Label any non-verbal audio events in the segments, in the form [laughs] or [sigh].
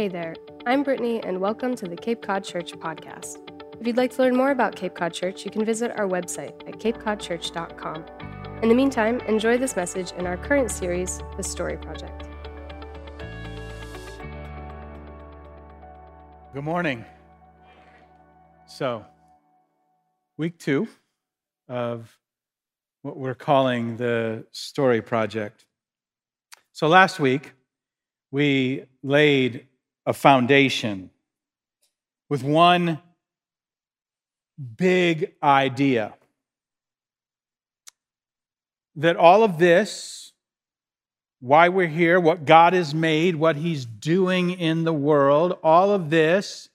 Hey there, I'm Brittany, and welcome to the Cape Cod Church podcast. If you'd like to learn more about Cape Cod Church, you can visit our website at capecodchurch.com. In the meantime, enjoy this message in our current series, The Story Project. Good morning. So, week two of what we're calling the Story Project. So, last week, we laid a foundation with one big idea that all of this, why we're here, what God has made, what He's doing in the world, all of this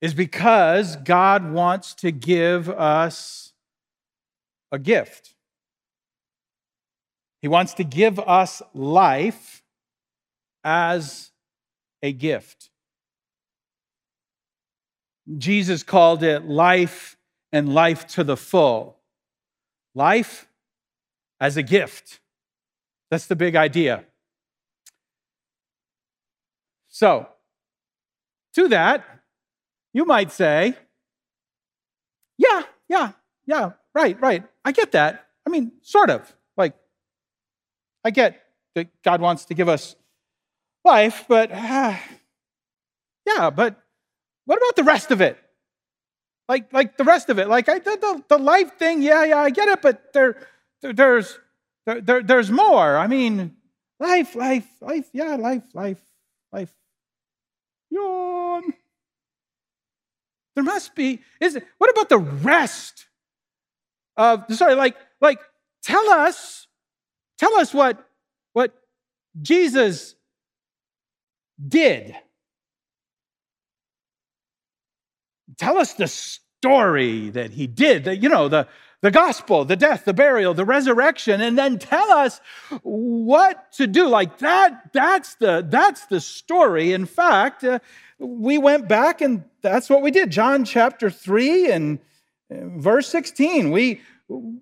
is because God wants to give us a gift. He wants to give us life as a gift. Jesus called it life and life to the full. Life as a gift. That's the big idea. So, to that, you might say, yeah, yeah, yeah, right, right. I get that. I mean, sort of. Like, I get that God wants to give us life, but uh, yeah, but what about the rest of it? Like, like the rest of it, like I, the, the life thing, yeah, yeah, I get it, but there, there there's, there, there, there's more. I mean, life, life, life, yeah, life, life, life. Yawn. There must be. Is it, what about the rest of? Sorry, like, like, tell us, tell us what, what Jesus did. Tell us the story that he did, that, you know, the, the gospel, the death, the burial, the resurrection, and then tell us what to do. Like that, that's the, that's the story. In fact, uh, we went back and that's what we did. John chapter 3 and uh, verse 16. We,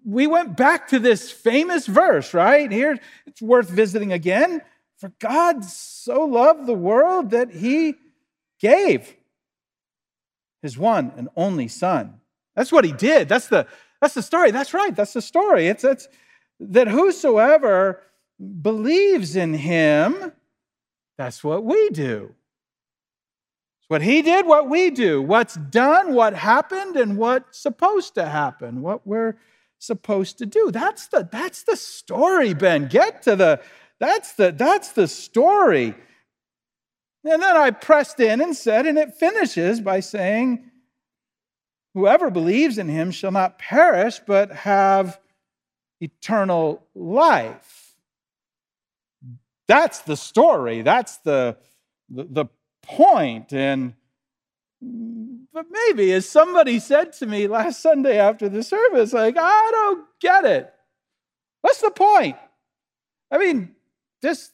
we went back to this famous verse, right? Here, it's worth visiting again. For God so loved the world that he gave his one and only son. That's what he did. That's the, that's the story. That's right. That's the story. It's, it's that whosoever believes in him, that's what we do. It's what he did, what we do. What's done, what happened, and what's supposed to happen, what we're supposed to do. That's the, that's the story, Ben. Get to the, that's the, that's the story. And then I pressed in and said, and it finishes by saying, Whoever believes in him shall not perish, but have eternal life. That's the story. That's the, the, the point. And but maybe, as somebody said to me last Sunday after the service, like, I don't get it. What's the point? I mean, this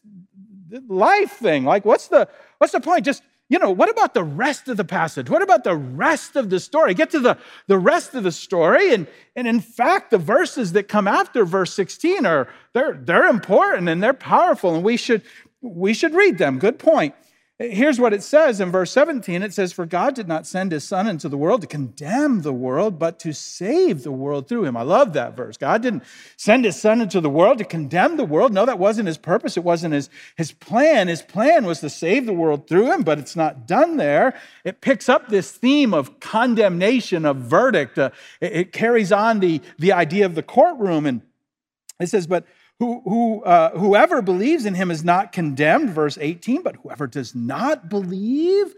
life thing. Like, what's the what's the point? Just you know, what about the rest of the passage? What about the rest of the story? Get to the, the rest of the story. And, and in fact, the verses that come after verse 16 are they're, they're important and they're powerful, and we should, we should read them. Good point. Here's what it says in verse 17 it says, For God did not send his Son into the world to condemn the world, but to save the world through him. I love that verse. God didn't send his Son into the world to condemn the world. No, that wasn't his purpose. It wasn't his, his plan. His plan was to save the world through him, but it's not done there. It picks up this theme of condemnation, of verdict. Uh, it, it carries on the, the idea of the courtroom. And it says, But who, who, uh, whoever believes in him is not condemned, verse 18, but whoever does not believe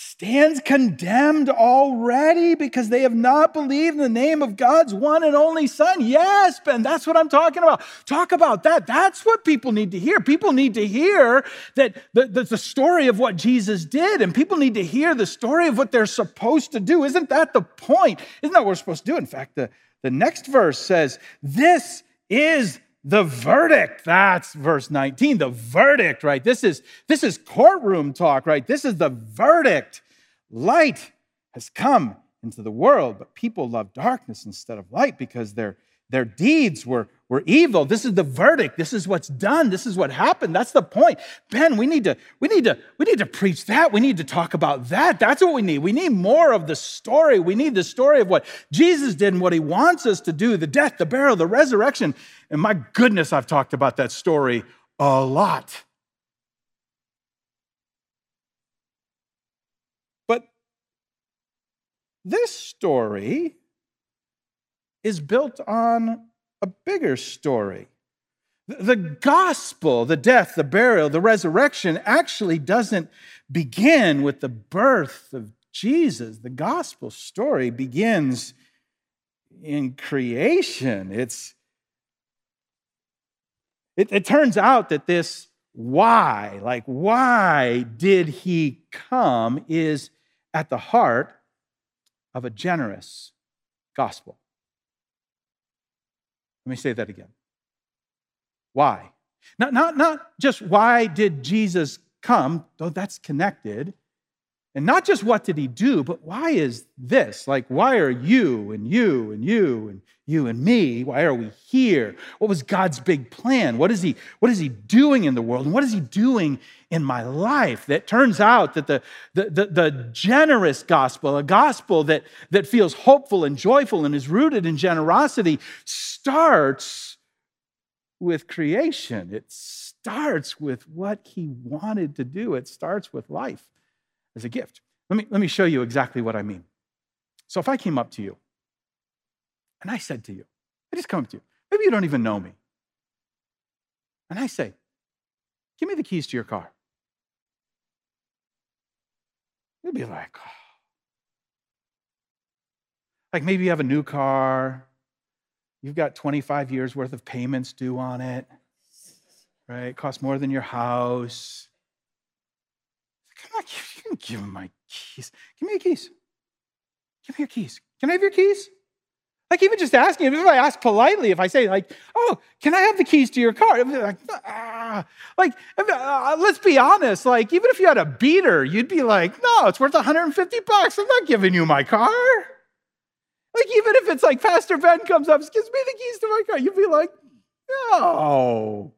stands condemned already because they have not believed in the name of God's one and only Son. Yes, Ben, that's what I'm talking about. Talk about that. That's what people need to hear. People need to hear that the, the, the story of what Jesus did, and people need to hear the story of what they're supposed to do. Isn't that the point? Isn't that what we're supposed to do? In fact, the, the next verse says, This is the verdict that's verse 19 the verdict right? This is this is courtroom talk right? This is the verdict. Light has come into the world but people love darkness instead of light because their their deeds were, were evil. This is the verdict. This is what's done. This is what happened. That's the point. Ben, we need to, we need to, we need to preach that. We need to talk about that. That's what we need. We need more of the story. We need the story of what Jesus did and what he wants us to do, the death, the burial, the resurrection. And my goodness, I've talked about that story a lot. But this story is built on a bigger story. The gospel, the death, the burial, the resurrection actually doesn't begin with the birth of Jesus. The gospel story begins in creation. It's, it, it turns out that this why, like, why did he come, is at the heart of a generous gospel. Let me say that again. Why? Not, not, not just why did Jesus come, though that's connected, and not just what did he do, but why is this? Like, why are you and you and you and you and me? Why are we here? What was God's big plan? What is he, what is he doing in the world? And what is he doing in my life? That turns out that the, the, the, the generous gospel, a gospel that, that feels hopeful and joyful and is rooted in generosity, starts with creation. It starts with what he wanted to do, it starts with life as a gift. Let me, let me show you exactly what I mean. So if I came up to you and I said to you, I just come up to you, maybe you don't even know me, and I say, Give me the keys to your car. You'd be like, oh. like maybe you have a new car, you've got 25 years worth of payments due on it, right? It costs more than your house. Come on, you can give him my keys. Give me your keys. Give me your keys. Can I have your keys? Like even just asking, if I ask politely, if I say like, "Oh, can I have the keys to your car?" Like, ah. like uh, let's be honest. Like even if you had a beater, you'd be like, "No, it's worth 150 bucks. I'm not giving you my car." Like even if it's like Pastor Ben comes up, gives me the keys to my car, you'd be like, "No,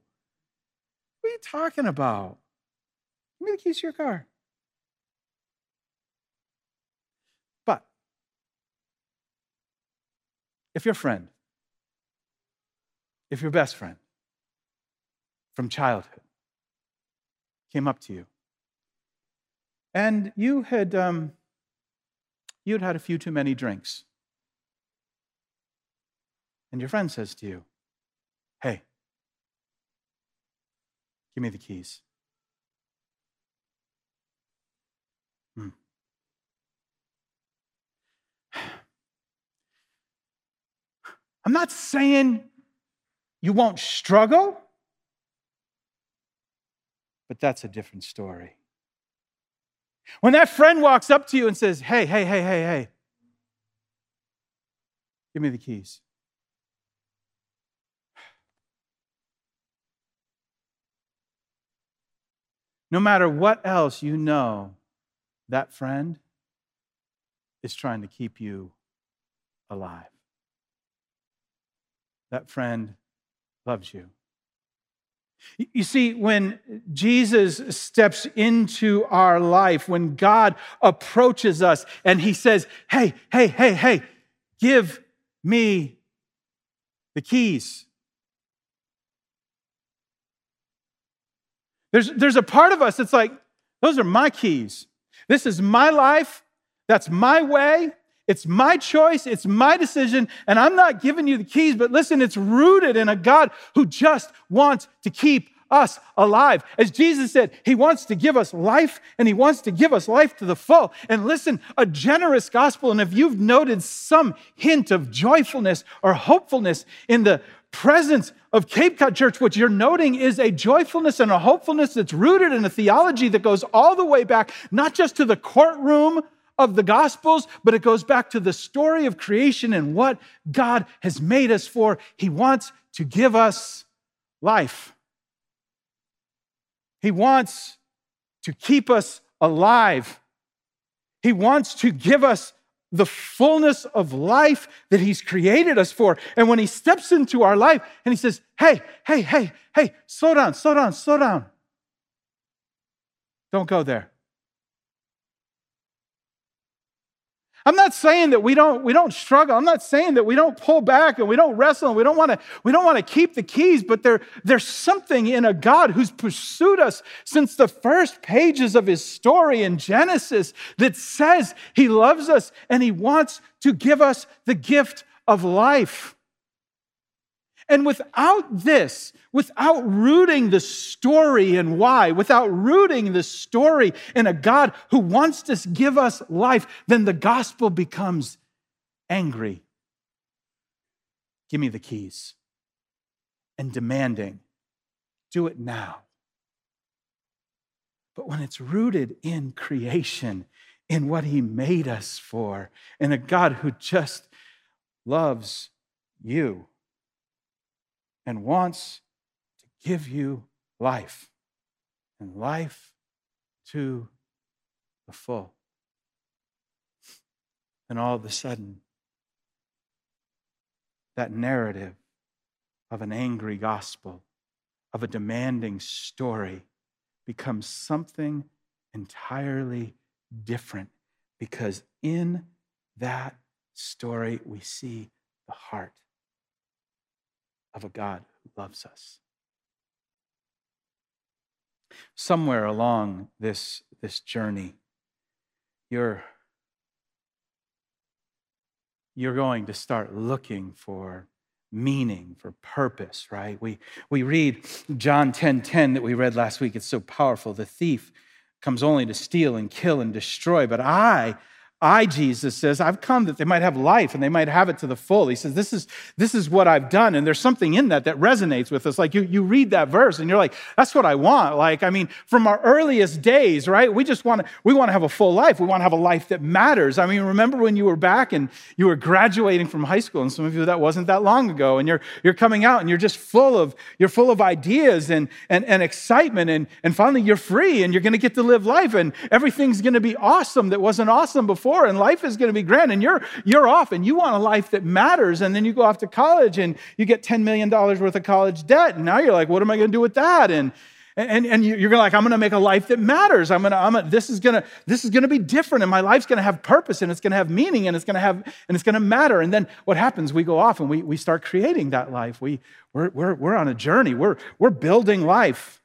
what are you talking about? Give me the keys to your car." If your friend, if your best friend from childhood came up to you and you had um, you had had a few too many drinks, and your friend says to you, "Hey, give me the keys." I'm not saying you won't struggle, but that's a different story. When that friend walks up to you and says, Hey, hey, hey, hey, hey, give me the keys. No matter what else you know, that friend is trying to keep you alive that friend loves you. You see, when Jesus steps into our life, when God approaches us and he says, Hey, hey, hey, hey, give me the keys. There's, there's a part of us that's like, Those are my keys. This is my life. That's my way. It's my choice, it's my decision, and I'm not giving you the keys, but listen, it's rooted in a God who just wants to keep us alive. As Jesus said, He wants to give us life and He wants to give us life to the full. And listen, a generous gospel, and if you've noted some hint of joyfulness or hopefulness in the presence of Cape Cod Church, what you're noting is a joyfulness and a hopefulness that's rooted in a theology that goes all the way back, not just to the courtroom of the Gospels, but it goes back to the story of creation and what God has made us for. He wants to give us life, He wants to keep us alive, He wants to give us the fullness of life that He's created us for. And when He steps into our life and He says, Hey, hey, hey, hey, slow down, slow down, slow down. Don't go there. I'm not saying that we don't, we don't struggle. I'm not saying that we don't pull back and we don't wrestle and we don't want to, we don't want to keep the keys, but there, there's something in a God who's pursued us since the first pages of his story in Genesis that says he loves us and he wants to give us the gift of life. And without this, without rooting the story in why, without rooting the story in a God who wants to give us life, then the gospel becomes angry. Give me the keys. And demanding, do it now. But when it's rooted in creation, in what He made us for, in a God who just loves you and wants to give you life and life to the full. And all of a sudden, that narrative of an angry gospel, of a demanding story, becomes something entirely different because in that story we see the heart of a God who loves us. Somewhere along this, this journey, you're, you're going to start looking for meaning, for purpose, right? We, we read John 10 10 that we read last week. It's so powerful. The thief comes only to steal and kill and destroy, but I I, Jesus says, I've come that they might have life and they might have it to the full. He says, This is, this is what I've done. And there's something in that that resonates with us. Like you, you read that verse and you're like, That's what I want. Like, I mean, from our earliest days, right? We just want to, we want to have a full life. We want to have a life that matters. I mean, remember when you were back and you were graduating from high school, and some of you that wasn't that long ago, and you're, you're coming out and you're just full of, you're full of ideas and, and, and excitement. And, and finally you're free and you're going to get to live life and everything's going to be awesome that wasn't awesome before before and life is going to be grand and you're you're off and you want a life that matters and then you go off to college and you get 10 million dollars worth of college debt and now you're like what am i going to do with that? And and, and you're going like i'm going to make a life that matters. I'm to I'm gonna, this is going to this is to be different and my life's going to have purpose and it's going to have meaning and it's going to have and it's to matter. And then what happens? We go off and we, we start creating that life. We we're, we're, we're on a journey. We're we're building life.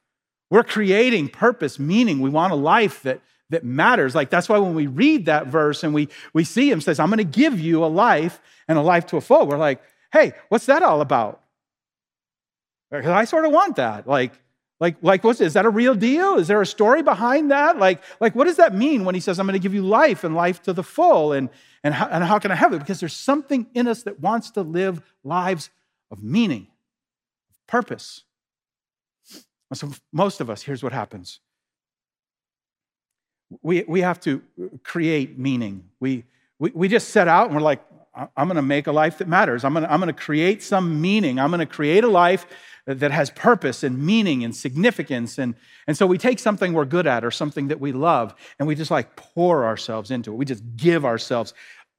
We're creating purpose meaning. We want a life that that matters. Like that's why when we read that verse and we, we see him says, I'm to give you a life and a life to a full, we're like, hey, what's that all about? Because I sort of want that. Like, like, like what's is that a real deal? Is there a story behind that? Like, like what does that mean when he says, I'm to give you life and life to the full? And, and, how, and how can I have it? Because there's something in us that wants to live lives of meaning, of purpose. So most of us, here's what happens we, we have to create meaning. We, we, we just set out and we're like, I'm going to make a life that matters. I'm going to, I'm going to create some meaning. I'm going to create a life that has purpose and meaning and significance. And, and so we take something we're good at or something that we love and we just like pour ourselves into it. We just give ourselves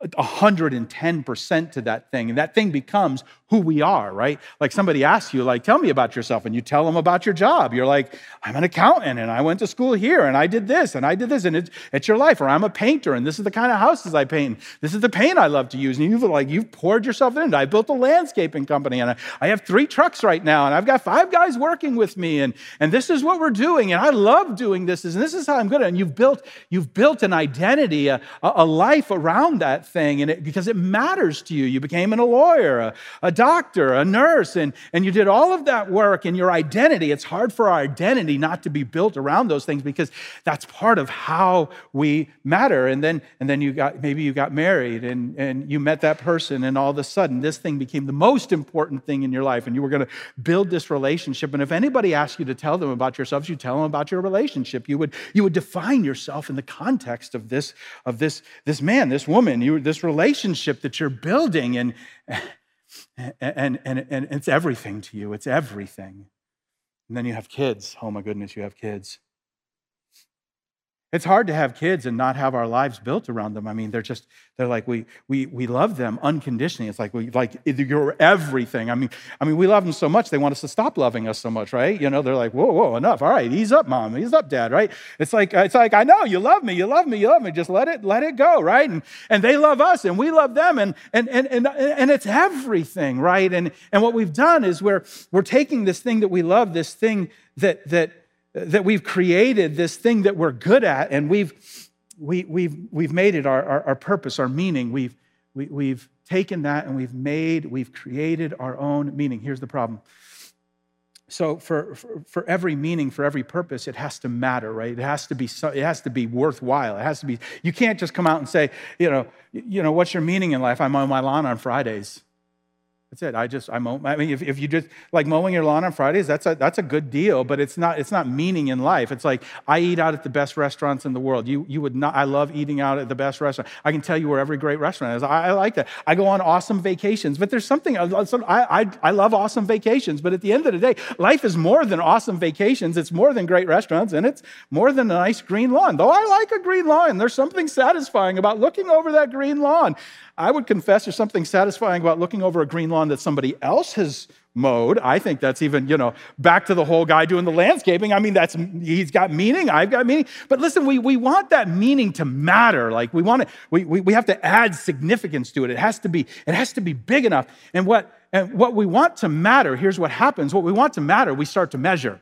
110% to that thing. And that thing becomes who we are, right? Like somebody asks you, like, tell me about yourself, and you tell them about your job. You're like, I'm an accountant, and I went to school here, and I did this, and I did this, and it's, your life. Or I'm a painter, and this is the kind of houses I paint. This is the paint I love to use. And you've like you've poured yourself into. I built a landscaping company, and I, I have three trucks right now, and I've got five guys working with me, and, and this is what we're doing, and I love doing this, and this is how I'm good at. it And you've built, you've built an identity, a, a life around that thing, and it, because it matters to you. You became a lawyer, a, a doctor, a nurse, and, and you did all of that work and your identity. It's hard for our identity not to be built around those things because that's part of how we matter. And then, and then you got, maybe you got married and, and you met that person, and all of a sudden this thing became the most important thing in your life, and you were going to build this relationship. And if anybody asked you to tell them about yourselves, you tell them about your relationship. You would, you would define yourself in the context of this, of this, this man, this woman, you, this relationship that you're building. And, and, and, and it's everything to you. It's everything. And then you have kids. Oh my goodness, you have kids. It's hard to have kids and not have our lives built around them. I mean, they're just, they're like, we, we, we love them unconditionally. It's like, we, like, you're everything. I mean, I mean, we love them so much, they want us to stop loving us so much, right? You know, they're like, whoa, whoa, enough. All right, ease up, mom, ease up, dad, right? It's like, it's like, I know you love me, you love me, you love me. Just let it, let it go, right? And, and they love us and we love them and, and, and, and, and it's everything, right? And, and what we've done is we're, we're taking this thing that we love, this thing that, that, that we've created this thing that we're good at and we've, we, we've, we've made it our, our, our purpose, our meaning. We've, we, have we have taken that and we've made, we've created our own meaning. Here's the problem. So for, for, for, every meaning, for every purpose, it has to matter, right? It has to be, it has to be worthwhile. It has to be, you can't just come out and say, you know, you know, what's your meaning in life? I'm on my lawn on Fridays. That's it. I just, I mow. I mean, if, if you just like mowing your lawn on Fridays, that's a, that's a good deal, but it's not, it's not meaning in life. It's like, I eat out at the best restaurants in the world. You, you would not, I love eating out at the best restaurant. I can tell you where every great restaurant is. I, I like that. I go on awesome vacations, but there's something, uh, I, I, I love awesome vacations, but at the end of the day, life is more than awesome vacations. It's more than great restaurants, and it's more than a nice green lawn. Though I like a green lawn, there's something satisfying about looking over that green lawn. I would confess there's something satisfying about looking over a green lawn that somebody else has mowed. I think that's even, you know, back to the whole guy doing the landscaping. I mean, that's he's got meaning, I've got meaning. But listen, we, we want that meaning to matter. Like we want it, we, we, we have to add significance to it. It has to be, it has to be big enough. And what and what we want to matter, here's what happens. What we want to matter, we start to measure.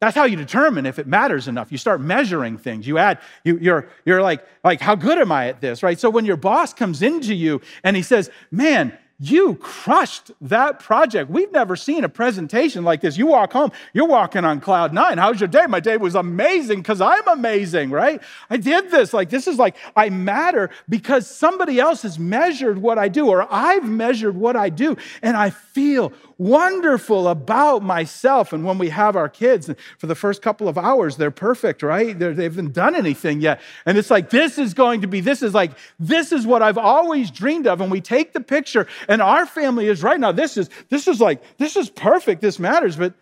That's how you determine if it matters enough. You start measuring things. You add, you, you're, you're like, like, how good am I at this, right? So when your boss comes into you and he says, man, you crushed that project. We've never seen a presentation like this. You walk home, you're walking on cloud nine. How's your day? My day was amazing because I'm amazing, right? I did this. Like, this is like, I matter because somebody else has measured what I do, or I've measured what I do, and I feel wonderful about myself. And when we have our kids, for the first couple of hours, they're perfect, right? They're, they have not done anything yet. And it's like, this is going to be, this is like, this is what I've always dreamed of. And we take the picture, and our family is right now. This is, this is like, this is perfect. This matters. But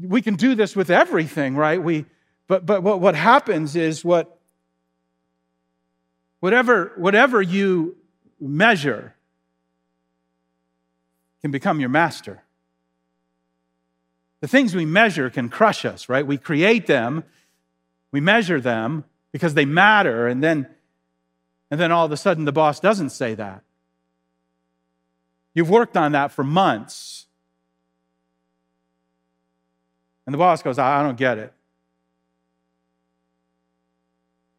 we can do this with everything, right? We, but, but what, what happens is what, whatever, whatever you measure, can become your master. The things we measure can crush us, right? We create them, we measure them because they matter, and then, and then all of a sudden the boss doesn't say that. You've worked on that for months. And the boss goes, I don't get it.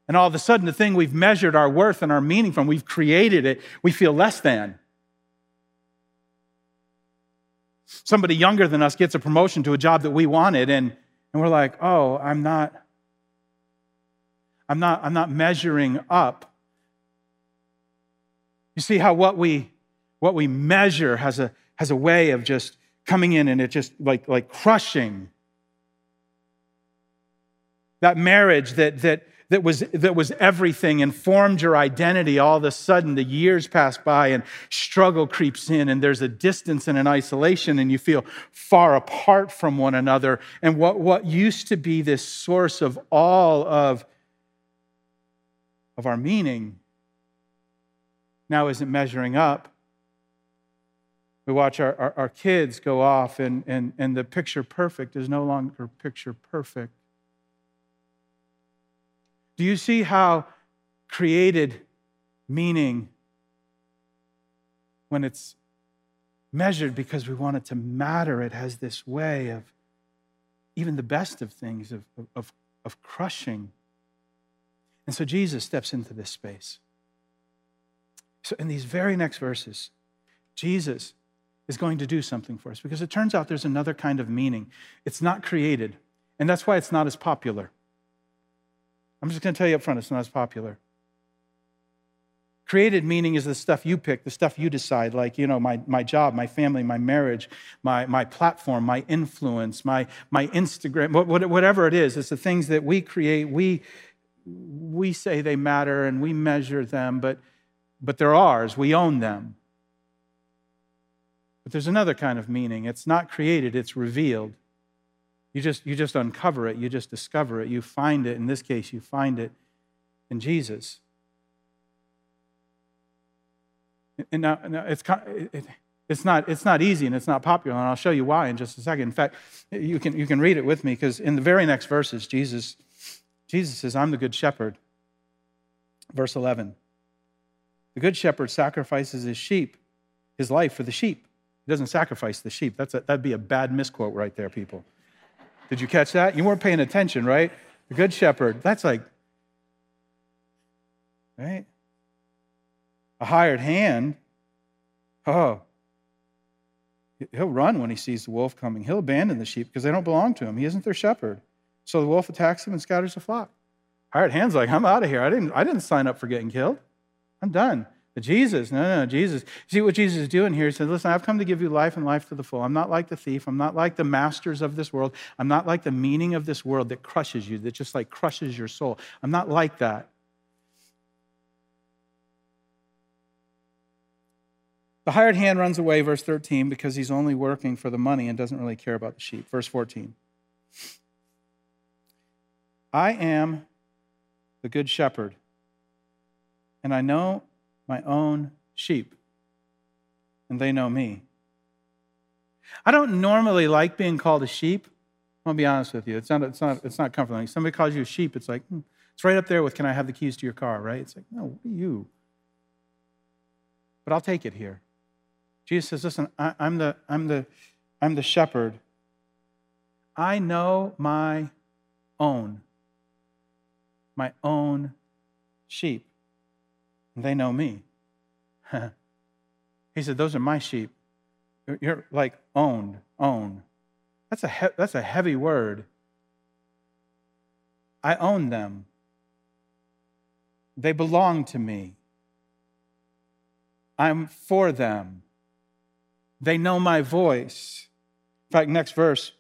And all of a sudden, the thing we've measured our worth and our meaning from, we've created it, we feel less than. Somebody younger than us gets a promotion to a job that we wanted and, and we're like oh i'm not i'm not i'm not measuring up. You see how what we what we measure has a has a way of just coming in and it just like like crushing. That marriage that that that was, that was everything and formed your identity, all of a sudden the years pass by and struggle creeps in, and there's a distance and an isolation, and you feel far apart from one another. And what, what used to be this source of all of, of our meaning now isn't measuring up. We watch our, our, our, kids go off, and, and, and the picture perfect is no longer picture perfect. Do you see how created meaning, when it's measured because we want it to matter, it has this way of even the best of things, of, of, of crushing. And so Jesus steps into this space. So, in these very next verses, Jesus is going to do something for us because it turns out there's another kind of meaning. It's not created, and that's why it's not as popular. I'm just going to tell you up front, it's not as popular. Created meaning is the stuff you pick, the stuff you decide, like, you know, my, my job, my family, my marriage, my, my platform, my influence, my, my Instagram, whatever it is. It's the things that we create. We, we say they matter and we measure them, but, but they're ours. We own them. But there's another kind of meaning. It's not created, it's revealed. You just, you just uncover it, you just discover it, you find it. In this case, you find it in Jesus. And now, now it's, it, it's, not, it's not easy and it's not popular, and I'll show you why in just a second. In fact, you can, you can read it with me because in the very next verses, Jesus, Jesus says, I'm the good shepherd. Verse 11 The good shepherd sacrifices his sheep, his life for the sheep. He doesn't sacrifice the sheep. That's a, that'd be a bad misquote right there, people. Did you catch that? You weren't paying attention, right? The good shepherd, that's like, right? A hired hand, oh, he'll run when he sees the wolf coming. He'll abandon the sheep because they don't belong to him. He isn't their shepherd. So the wolf attacks him and scatters the flock. Hired hand's like, I'm out of here. I didn't, I didn't sign up for getting killed. I'm done. But Jesus, no, no, Jesus. See what Jesus is doing here? He says, Listen, I've come to give you life and life to the full. I'm not like the thief. I'm not like the masters of this world. I'm not like the meaning of this world that crushes you, that just like crushes your soul. I'm not like that. The hired hand runs away, verse 13, because he's only working for the money and doesn't really care about the sheep. Verse 14. I am the good shepherd, and I know my own sheep, and they know me. I don't normally like being called a sheep. Gonna be honest with you. It's not, it's not, it's not comforting. Somebody calls you a sheep, it's like, hmm, it's right up there with, can I have the keys to your car, right? It's like, no, what are you? But I'll take it here. Jesus says, listen, I, I'm, the, I'm, the, I'm the shepherd. I know my own, my own sheep they know me. [laughs] he said, Those are my sheep. You're like owned, own. That's a, he- that's a heavy word. I own them. They belong to me. I'm for them. They know my voice. In fact, next verse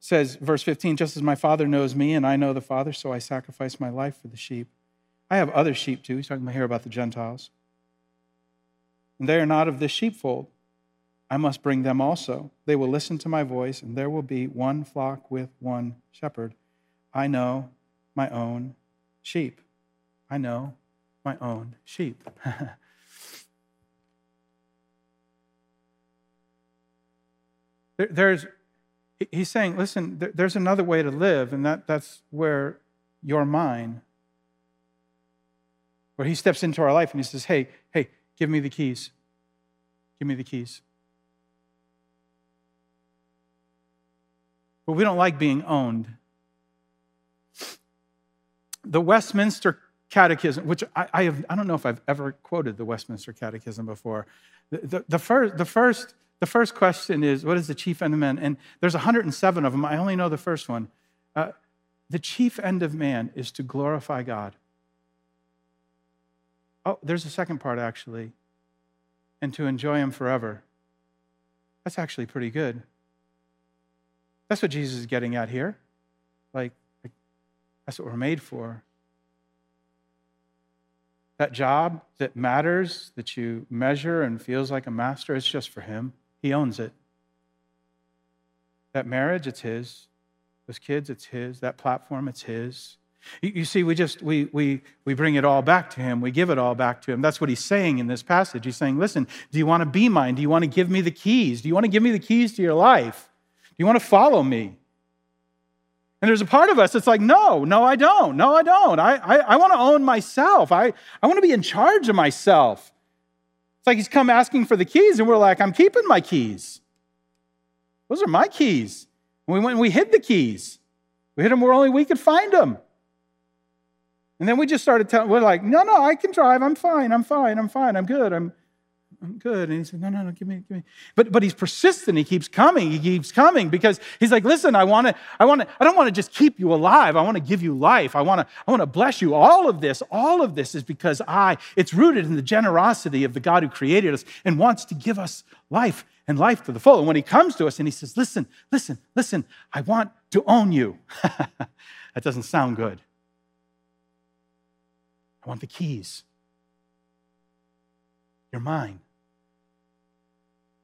says, verse 15, just as my Father knows me and I know the Father, so I sacrifice my life for the sheep. I have other sheep too. He's talking here about the Gentiles. And they are not of this sheepfold. I must bring them also. They will listen to my voice, and there will be one flock with one shepherd. I know my own sheep. I know my own sheep. [laughs] there's, he's saying, listen, there's another way to live, and that, that's where you're mine where he steps into our life and he says, Hey, hey, give me the keys. Give me the keys. But we don't like being owned. The Westminster Catechism, which I, I, have, I don't know if I've ever quoted the Westminster Catechism before. The, the, the, first, the, first, the first question is, What is the chief end of man? And there's 107 of them. I only know the first one. Uh, the chief end of man is to glorify God. Oh, there's a second part actually. And to enjoy Him forever. That's actually pretty good. That's what Jesus is getting at here. Like, like that's what we're made for. That job that matters, that you measure and feels like a master, it's just for Him. He owns it. That marriage, it's His. Those kids, it's His. That platform, it's His. You see, we just we we we bring it all back to him. We give it all back to him. That's what he's saying in this passage. He's saying, listen, do you want to be mine? Do you want to give me the keys? Do you want to give me the keys to your life? Do you want to follow me? And there's a part of us that's like, no, no, I don't. No, I don't. I, I, I want to own myself. I, I want to be in charge of myself. It's like he's come asking for the keys, and we're like, I'm keeping my keys. Those are my keys. And we went and we hid the keys. We hid them where only we could find them. And then we just started telling, we're like, no, no, I can drive. I'm fine. I'm fine. I'm fine. I'm good. I'm, I'm good. And he said, no, no, no, give me, give me. But, but he's persistent. He keeps coming. He keeps coming because he's like, listen, I want to, I want to, I don't want to just keep you alive. I want to give you life. I want to, I want to bless you. All of this, all of this is because I, it's rooted in the generosity of the God who created us and wants to give us life and life to the full. And when he comes to us and he says, listen, listen, listen, I want to own you. [laughs] that doesn't sound good. I want the keys. You're mine.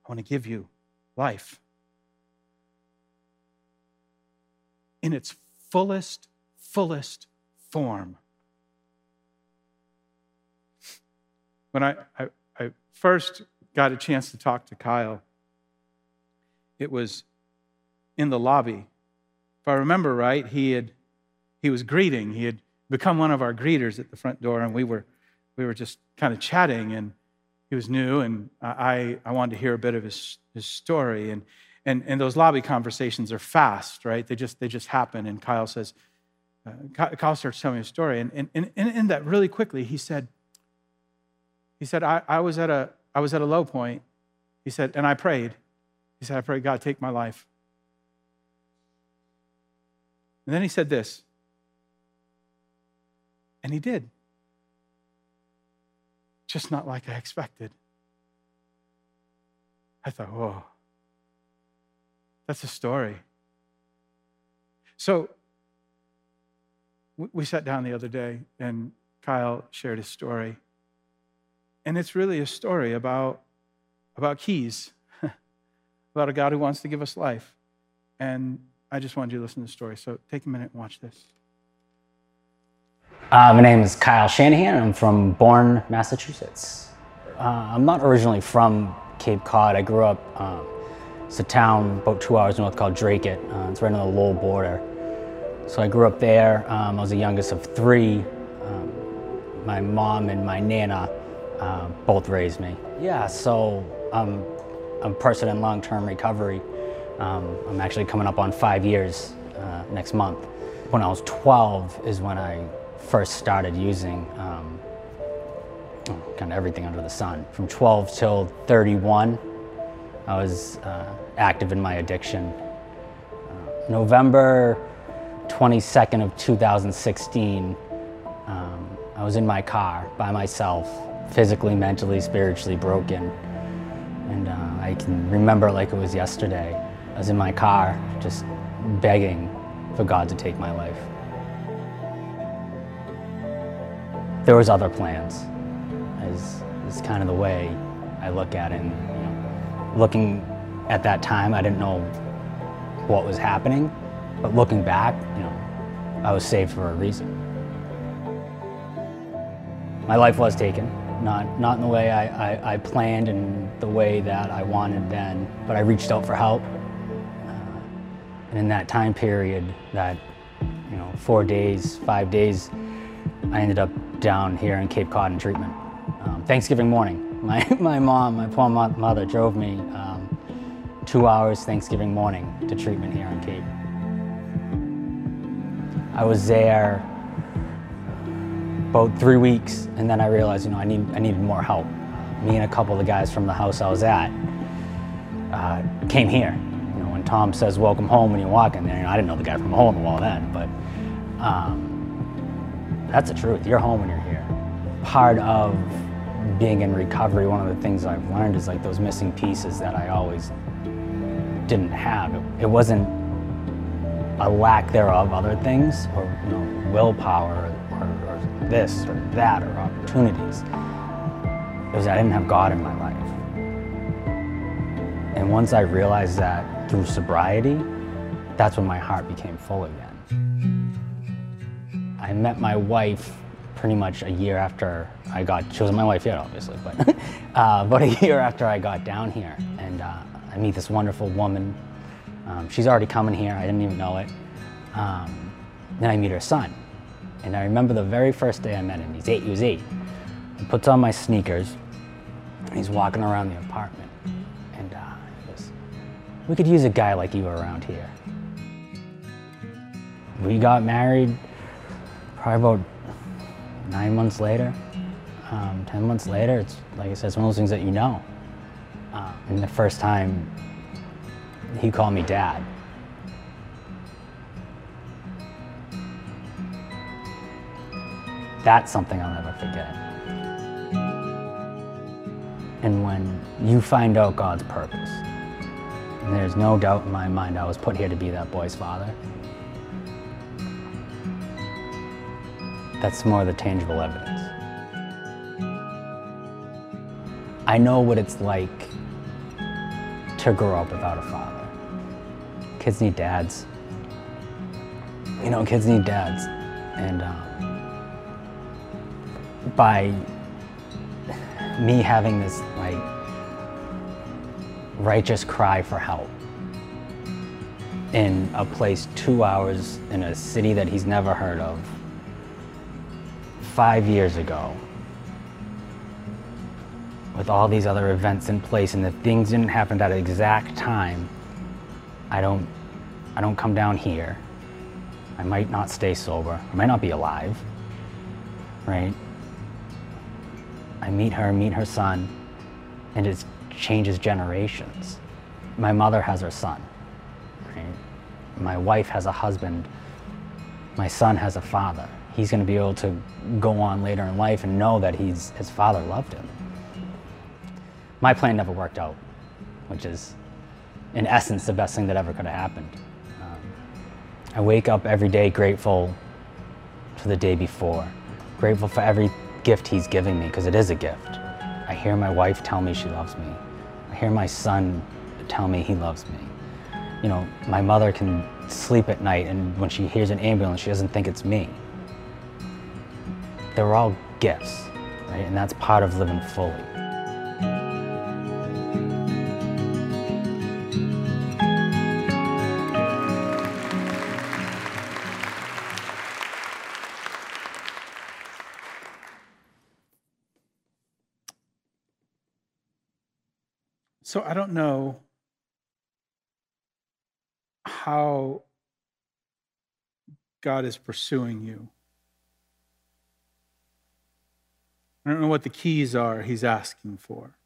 I want to give you life. in its fullest, fullest form. When I, I, I first got a chance to talk to Kyle, it was in the lobby. If I remember right, he had he was greeting. He had become one of our greeters at the front door, and we were we were just kind of chatting. And he was new, and I I wanted to hear a bit of his his story. And and and those lobby conversations are fast, right? They just they just happen. And Kyle says, uh, Kyle starts telling me a story, and and, and in that really quickly, he said. He said, I, I was at a I was at a low point. He said, and I prayed. He said, I prayed, God, take my life. And then he said this. And he did. Just not like I expected. I thought, whoa, that's a story. So we sat down the other day and Kyle shared his story. And it's really a story about, about keys, [laughs] about a God who wants to give us life. And I just wanted you to listen to the story. So take a minute and watch this. Uh, my name is Kyle Shanahan. I'm from Bourne, Massachusetts. Uh, I'm not originally from Cape Cod. I grew up, um, it's a town about two hours north called Dracut. Uh, it's right on the Lowell border. So I grew up there. Um, I was the youngest of three. Um, my mom and my nana uh, both raised me. Yeah, so I'm a person in long-term recovery. Um, I'm actually coming up on five years uh, next month. When I was 12 is when I first started using um, kind of everything under the sun. From 12 till 31, I was uh, active in my addiction. Uh, November 22nd of 2016, um, I was in my car by myself, physically, mentally, spiritually broken. And uh, I can remember like it was yesterday. I was in my car just begging for God to take my life. There was other plans, is, is kind of the way I look at it. And, you know, looking at that time, I didn't know what was happening, but looking back, you know, I was saved for a reason. My life was taken, not, not in the way I, I, I planned and the way that I wanted then, but I reached out for help. Uh, and in that time period, that, you know, four days, five days, I ended up down here in Cape Cod in treatment. Um, Thanksgiving morning, [laughs] my, my mom, my poor mother, drove me um, two hours Thanksgiving morning to treatment here in Cape. I was there about three weeks, and then I realized, you know, I, need, I needed more help. Me and a couple of the guys from the house I was at uh, came here. You know, when Tom says, welcome home when you walk in there, you know, I didn't know the guy from hole in the wall then, but um, that's the truth. You're home when you're here. Part of being in recovery, one of the things I've learned is like those missing pieces that I always didn't have. It, wasn't a lack thereof other things or you know, willpower or this or that or opportunities. It was I didn't have God in my life. And once I realized that through sobriety, that's when my heart became full again. I met my wife pretty much a year after I got, she wasn't my wife yet, obviously, but [laughs] uh, about a year after I got down here. And uh, I meet this wonderful woman. Um, she's already coming here, I didn't even know it. Um, then I meet her son. And I remember the very first day I met him, he's eight, he was eight. He puts on my sneakers, he's walking around the apartment. And uh, he goes, we could use a guy like you around here. We got married probably about nine months later, um, 10 months later. It's like I said, it's one of those things that you know. Uh, and the first time he called me dad. That's something I'll never forget. And when you find out God's purpose, and there's no doubt in my mind I was put here to be that boy's father, that's more the tangible evidence. I know what it's like to grow up without a father. Kids need dads. you know, kids need dads. And um, by me having this like righteous cry for help in a place two hours in a city that he's never heard of five years ago with all these other events in place and the things didn't happen at that exact time i don't i don't come down here. I might not stay sober. I might not be alive right? I meet her meet her son and it changes generations. My mother has her son right? My wife has a husband. My son has a father he's going to be able to go on later in life and know that he's his father loved him my plan never worked out, which is, in essence, the best thing that ever could have happened. Um, I wake up every day grateful for the day before, grateful for every gift he's giving me, because it is a gift. I hear my wife tell me she loves me. I hear my son tell me he loves me. You know, my mother can sleep at night, and when she hears an ambulance, she doesn't think it's me. They're all gifts, right? And that's part of living fully. So I don't know how God is pursuing you. I don't know what the keys are he's asking for.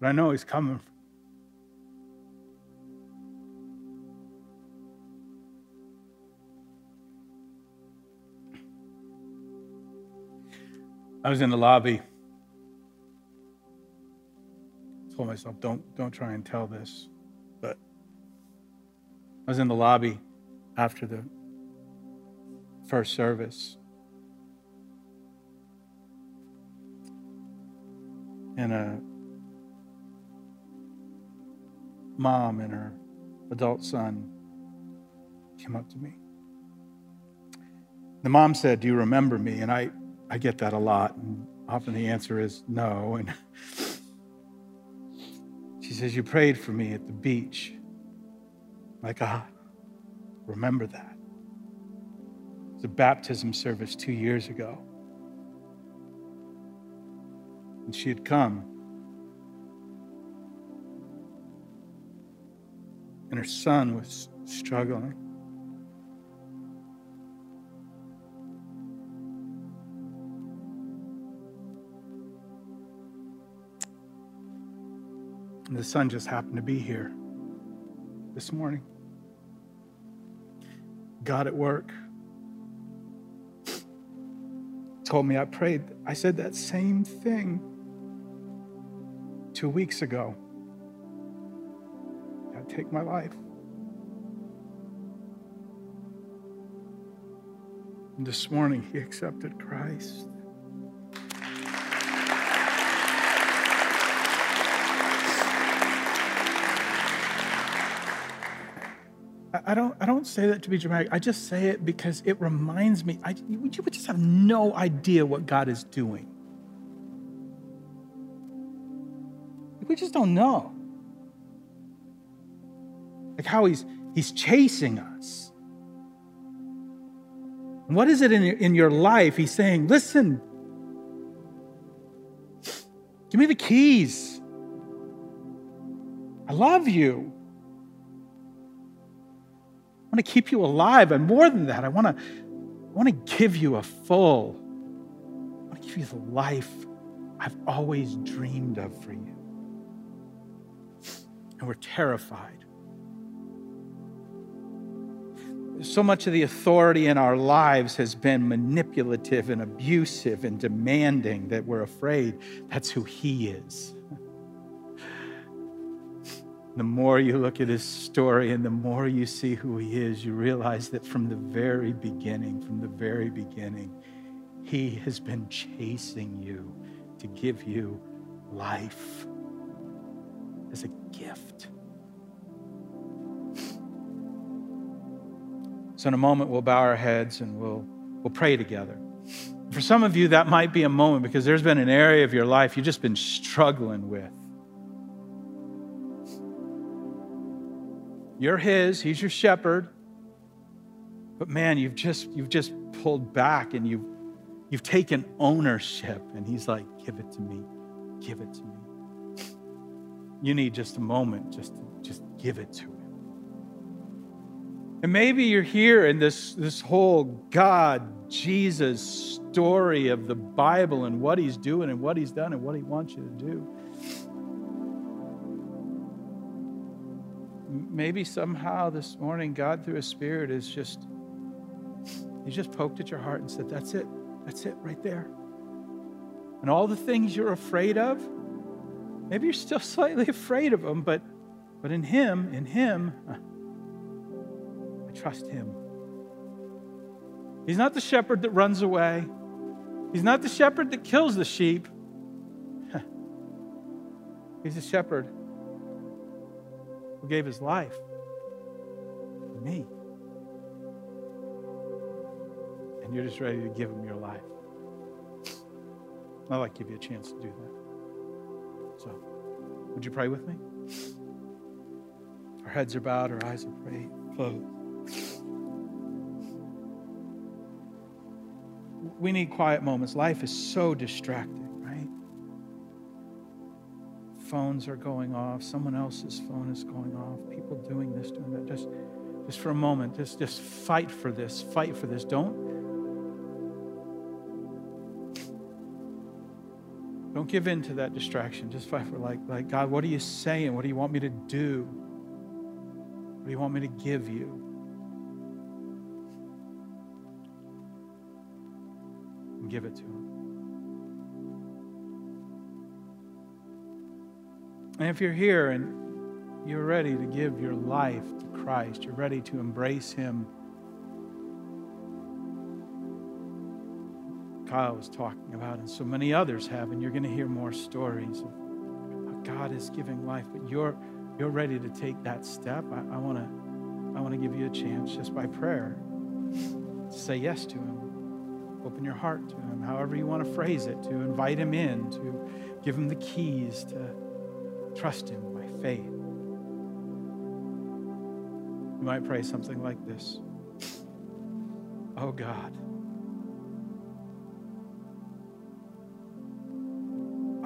But I know he's coming. I was in the lobby. told myself, don't, don't try and tell this. But I was in the lobby after the first service. And a mom and her adult son came up to me. The mom said, Do you remember me? And I, I get that a lot. And often the answer is no. And [laughs] she says, You prayed for me at the beach. My God, remember that. It was a baptism service two years ago. And she had come. And her son was struggling. And the son just happened to be here this morning. God at work told me I prayed, I said that same thing two weeks ago. God, take my life. And this morning, he accepted Christ. I don't, I don't say that to be dramatic. I just say it because it reminds me, I, you would just have no idea what God is doing. We just don't know. Like how he's, he's chasing us. what is it in your, in your life? He's saying, listen, give me the keys. I love you want to keep you alive. And more than that, I want to, I want to give you a full, I want to give you the life I've always dreamed of for you. And we're terrified. So much of the authority in our lives has been manipulative and abusive and demanding that we're afraid that's who He is. The more you look at his story and the more you see who he is, you realize that from the very beginning, from the very beginning, he has been chasing you to give you life. as a gift. So, in a moment, we'll bow our heads and we'll, we'll pray together. For some of you, that might be a moment because there's been an area of your life you've just been struggling with. You're His, He's your shepherd. But man, you've just, you've just pulled back and you've, you've taken ownership. And He's like, give it to me, give it to me. You need just a moment just to just give it to Him. And maybe you're here in this, this whole God, Jesus story of the Bible and what He's doing and what He's done and what He wants you to do. Maybe somehow this morning, God, through His Spirit, is just, He just poked at your heart and said, That's it. That's it right there. And all the things you're afraid of, maybe you're still [laughs] slightly afraid of them, but, but in Him, in Him, I trust him. He's not the shepherd that runs away. He's not the shepherd that kills the sheep. [laughs] He's a shepherd who gave his life for me. And you're just ready to give him your life. I'd like to give you a chance to do that. So, would you pray with me? Our heads are bowed, our eyes are closed. we need quiet moments. Life is so distracting? Phones are going off. Someone else's phone is going off. People doing this, doing that. Just, just for a moment, just, just fight for this. Fight for this. Don't, don't give in to that distraction. Just fight for like, like God, what are you saying? What do you want me to do? What do you want me to give you? and give it to Him. And if you're here and you're ready to give your life to Christ, you're ready to embrace Him. Kyle was talking about, and so many others have, and you're going to hear more stories of how God is giving life, but you're you're ready to take that step. I, want to I want to give you a chance just by prayer to say yes to Him. Open your heart to Him, however you want to phrase it, to invite Him in, to give Him the keys to trust Him by faith. You might pray something like this Oh God,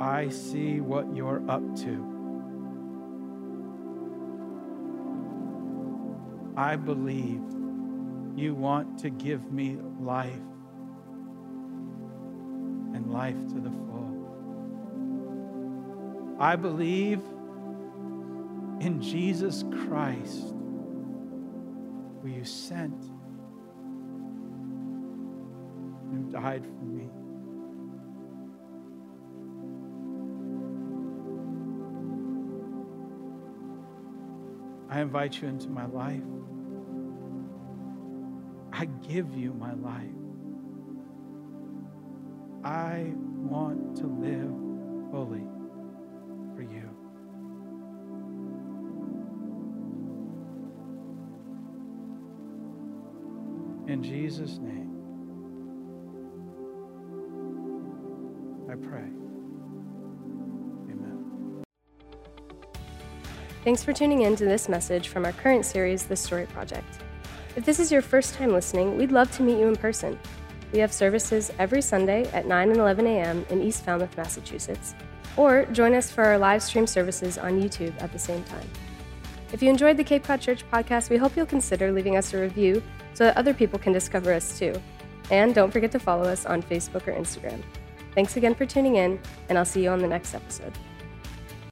I see what you're up to. I believe you want to give me life and life to the full. I believe in Jesus Christ, who you sent, who died for me. I invite you into my life. I give you my life. I want to live fully In Jesus' name, I pray. Amen. Thanks for tuning in to this message from our current series, The Story Project. If this is your first time listening, we'd love to meet you in person. We have services every Sunday at 9 and 11 a.m. in East Falmouth, Massachusetts. Or join us for our live stream services on YouTube at the same time. If you enjoyed the Cape Cod Church podcast, we hope you'll consider leaving us a review so that other people can discover us too. And don't forget to follow us on Facebook or Instagram. Thanks again for tuning in, and I'll see you on the next episode.